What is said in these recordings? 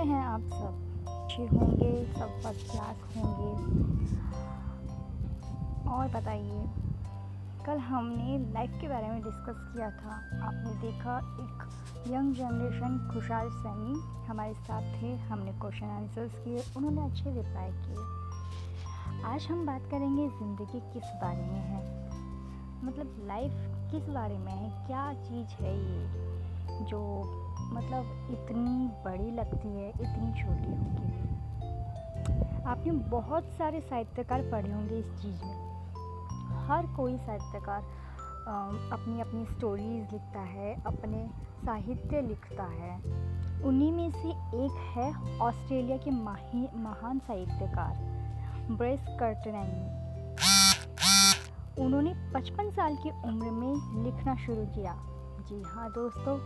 हैं आप सब। अच्छे होंगे, सब फ़र्स्ट क्लास होंगे। और बताइए, कल हमने लाइफ के बारे में डिस्कस किया था। आपने देखा एक यंग जनरेशन खुशहाल सैनी हमारे साथ थे। हमने क्वेश्चन आंसर्स किए, उन्होंने अच्छे रिप्लाई किए। आज हम बात करेंगे ज़िंदगी किस बारे में है। मतलब लाइफ किस बारे में है? क्या चीज़ है ये जो मतलब इतनी बड़ी लगती है, इतनी छोटी होगी। आपने बहुत सारे साहित्यकार पढ़े होंगे इस चीज़ में। हर कोई साहित्यकार अपनी अपनी स्टोरीज लिखता है, अपने साहित्य लिखता है। उन्हीं में से एक है ऑस्ट्रेलिया के महान साहित्यकार, ब्रेस कर्टनैनी। उन्होंने 55 साल की उम्र में लिखना शुरू किया। जी हाँ दोस्तों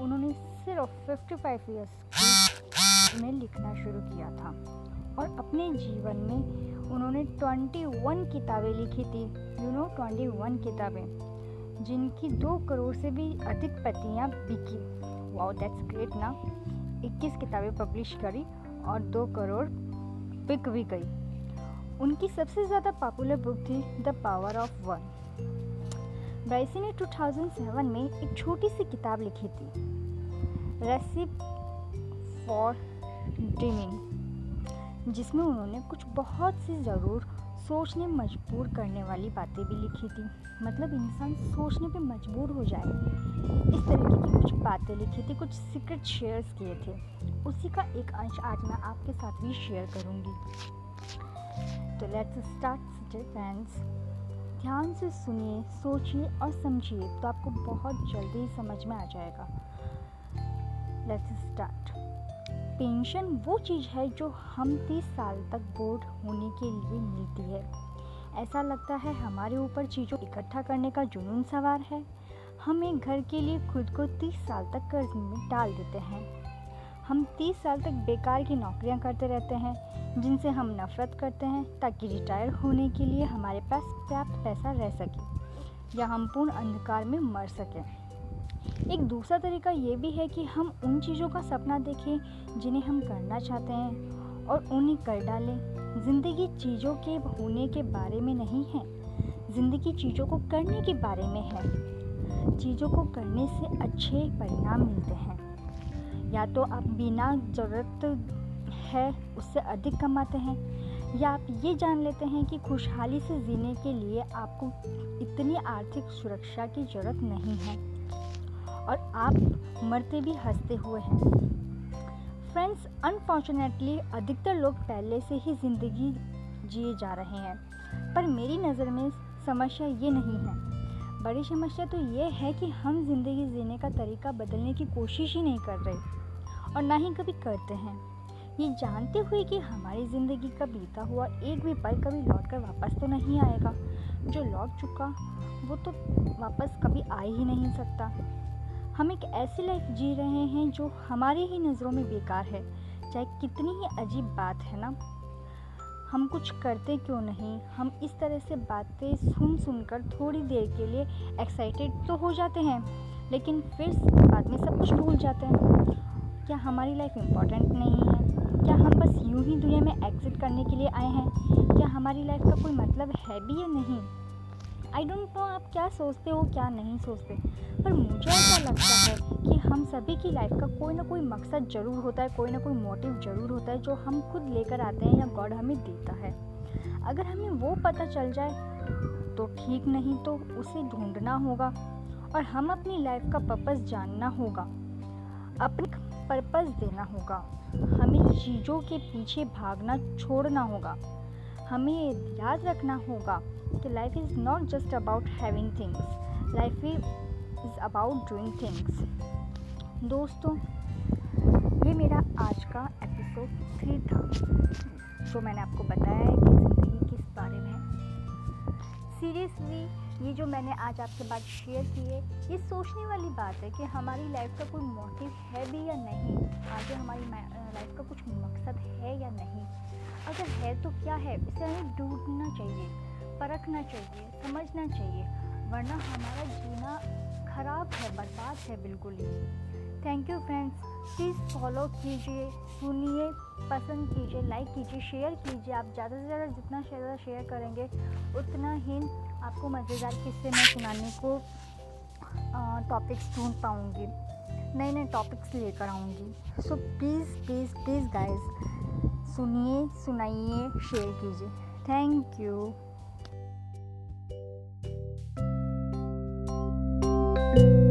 उन्होंने सिर्फ़ 55 ईयर्स में लिखना शुरू किया था। और अपने जीवन में उन्होंने 21 किताबें लिखी थी। यू नो 21 किताबें, जिनकी दो करोड़ से भी अधिक प्रतियाँ बिकी। वाओ दैट्स ग्रेट ना? 21 किताबें पब्लिश करी और दो करोड़ बिक भी गई। उनकी सबसे ज़्यादा पॉपुलर बुक थी the power of one Bryce ने 2007 में एक छोटी सी किताब लिखी थी। रेसिप फॉर ड्रीमिंग जिसमें उन्होंने कुछ बहुत सी ज़रूर सोचने मजबूर करने वाली बातें भी लिखी थी। मतलब इंसान सोचने पे मजबूर हो जाए। इस तरीके की कुछ बातें लिखी थी, कुछ सीक्रेट शेयर्स किए थे। उसी का एक अंश आज मैं आपके साथ भी शेयर करूँगी। तो लेट्स स्टार्ट फ्रेंड्स ध्यान से सुनिए, सोचिए और समझिए तो आपको बहुत जल्दी समझ में आ जाएगा। लेट्स स्टार्ट पेंशन वो चीज़ है जो हम तीस साल तक बोर्ड होने के लिए मिलती है। ऐसा लगता है हमारे ऊपर चीज़ों इकट्ठा करने का जुनून सवार है। हम एक घर के लिए खुद को तीस साल तक कर्ज में डाल देते हैं। हम तीस साल तक बेकार की नौकरियाँ करते रहते हैं, जिनसे हम नफ़रत करते हैं, ताकि रिटायर होने के लिए हमारे पास पर्याप्त पैसा रह सके, या हम पूर्ण अंधकार में मर सकें। एक दूसरा तरीका ये भी है कि हम उन चीज़ों का सपना देखें, जिन्हें हम करना चाहते हैं, और उन्हें कर डालें। ज़िंदगी चीज़ों के होने के बारे में नहीं है, ज़िंदगी चीज़ों को करने के बारे में है। चीज़ों को करने से अच्छे परिणाम मिलते हैं। या तो आप बिना ज़रूरत है उससे अधिक कमाते हैं, या आप ये जान लेते हैं कि खुशहाली से जीने के लिए आपको इतनी आर्थिक सुरक्षा की ज़रूरत नहीं है और आप मरते भी हँसते हुए हैं। फ्रेंड्स अनफॉर्चुनेटली अधिकतर लोग पहले से ही ज़िंदगी जिए जा रहे हैं, पर मेरी नज़र में समस्या ये नहीं है। बड़ी समस्या तो ये है कि हम ज़िंदगी जीने का तरीका बदलने की कोशिश ही नहीं कर रहे और ना ही कभी करते हैं। ये जानते हुए कि हमारी ज़िंदगी का बीता हुआ एक भी पल कभी लौट कर वापस तो नहीं आएगा। जो लौट चुका, वो तो वापस कभी आ ही नहीं सकता। हम एक ऐसी लाइफ जी रहे हैं जो हमारी ही नज़रों में बेकार है। चाहे कितनी ही अजीब बात है ना हम कुछ करते क्यों नहीं? हम इस तरह से बातें सुन सुनकर थोड़ी देर के लिए एक्साइटेड तो हो जाते हैं, लेकिन फिर बाद में सब कुछ भूल जाते हैं। क्या हमारी लाइफ इंपॉर्टेंट नहीं है? क्या हम बस यूँ ही दुनिया में एग्जिट करने के लिए आए हैं? क्या हमारी लाइफ का कोई मतलब है भी या नहीं? आई डोंट नो आप क्या सोचते हो, क्या नहीं सोचते। पर मुझे ऐसा लगता है कि हम सभी की लाइफ का कोई ना कोई मकसद ज़रूर होता है, कोई ना कोई मोटिव ज़रूर होता है, जो हम खुद लेकर आते हैं या गॉड हमें देता है। अगर हमें वो पता चल जाए तो ठीक नहीं तो उसे ढूंढना होगा और हम अपनी लाइफ का पर्पज़ जानना होगा। अपने पर्पज़ देना होगा। हमें चीज़ों के पीछे भागना, छोड़ना होगा। हमें याद रखना होगा कि life is not just about having things life is about doing things दोस्तों, ये मेरा आज का एपिसोड थ्री था, जो मैंने आपको बताया है कि ज़िंदगी किस बारे में सीरियसली ये जो मैंने आज आपके बात शेयर की है, ये सोचने वाली बात है कि हमारी लाइफ का कोई मोटिव है भी या नहीं? आगे हमारी लाइफ का कुछ मकसद है या नहीं? अगर है तो क्या है? इसे हमें ढूंढना चाहिए, परखना चाहिए, समझना चाहिए, वरना हमारा जीना खराब है, बर्बाद है बिल्कुल ही। Thank you friends please follow कीजिए, सुनिए, पसंद कीजिए लाइक कीजिए शेयर कीजिए। आप ज़्यादा से ज़्यादा जितना ज़्यादा शेयर करेंगे, उतना ही आपको मज़ेदार किस्से मैं सुनाने को टॉपिक्स ढूंढ पाऊँगी। नए नए टॉपिक्स लेकर आऊँगी। So please please please guys सुनिए, सुनाइए शेयर कीजिए। Thank you thank you.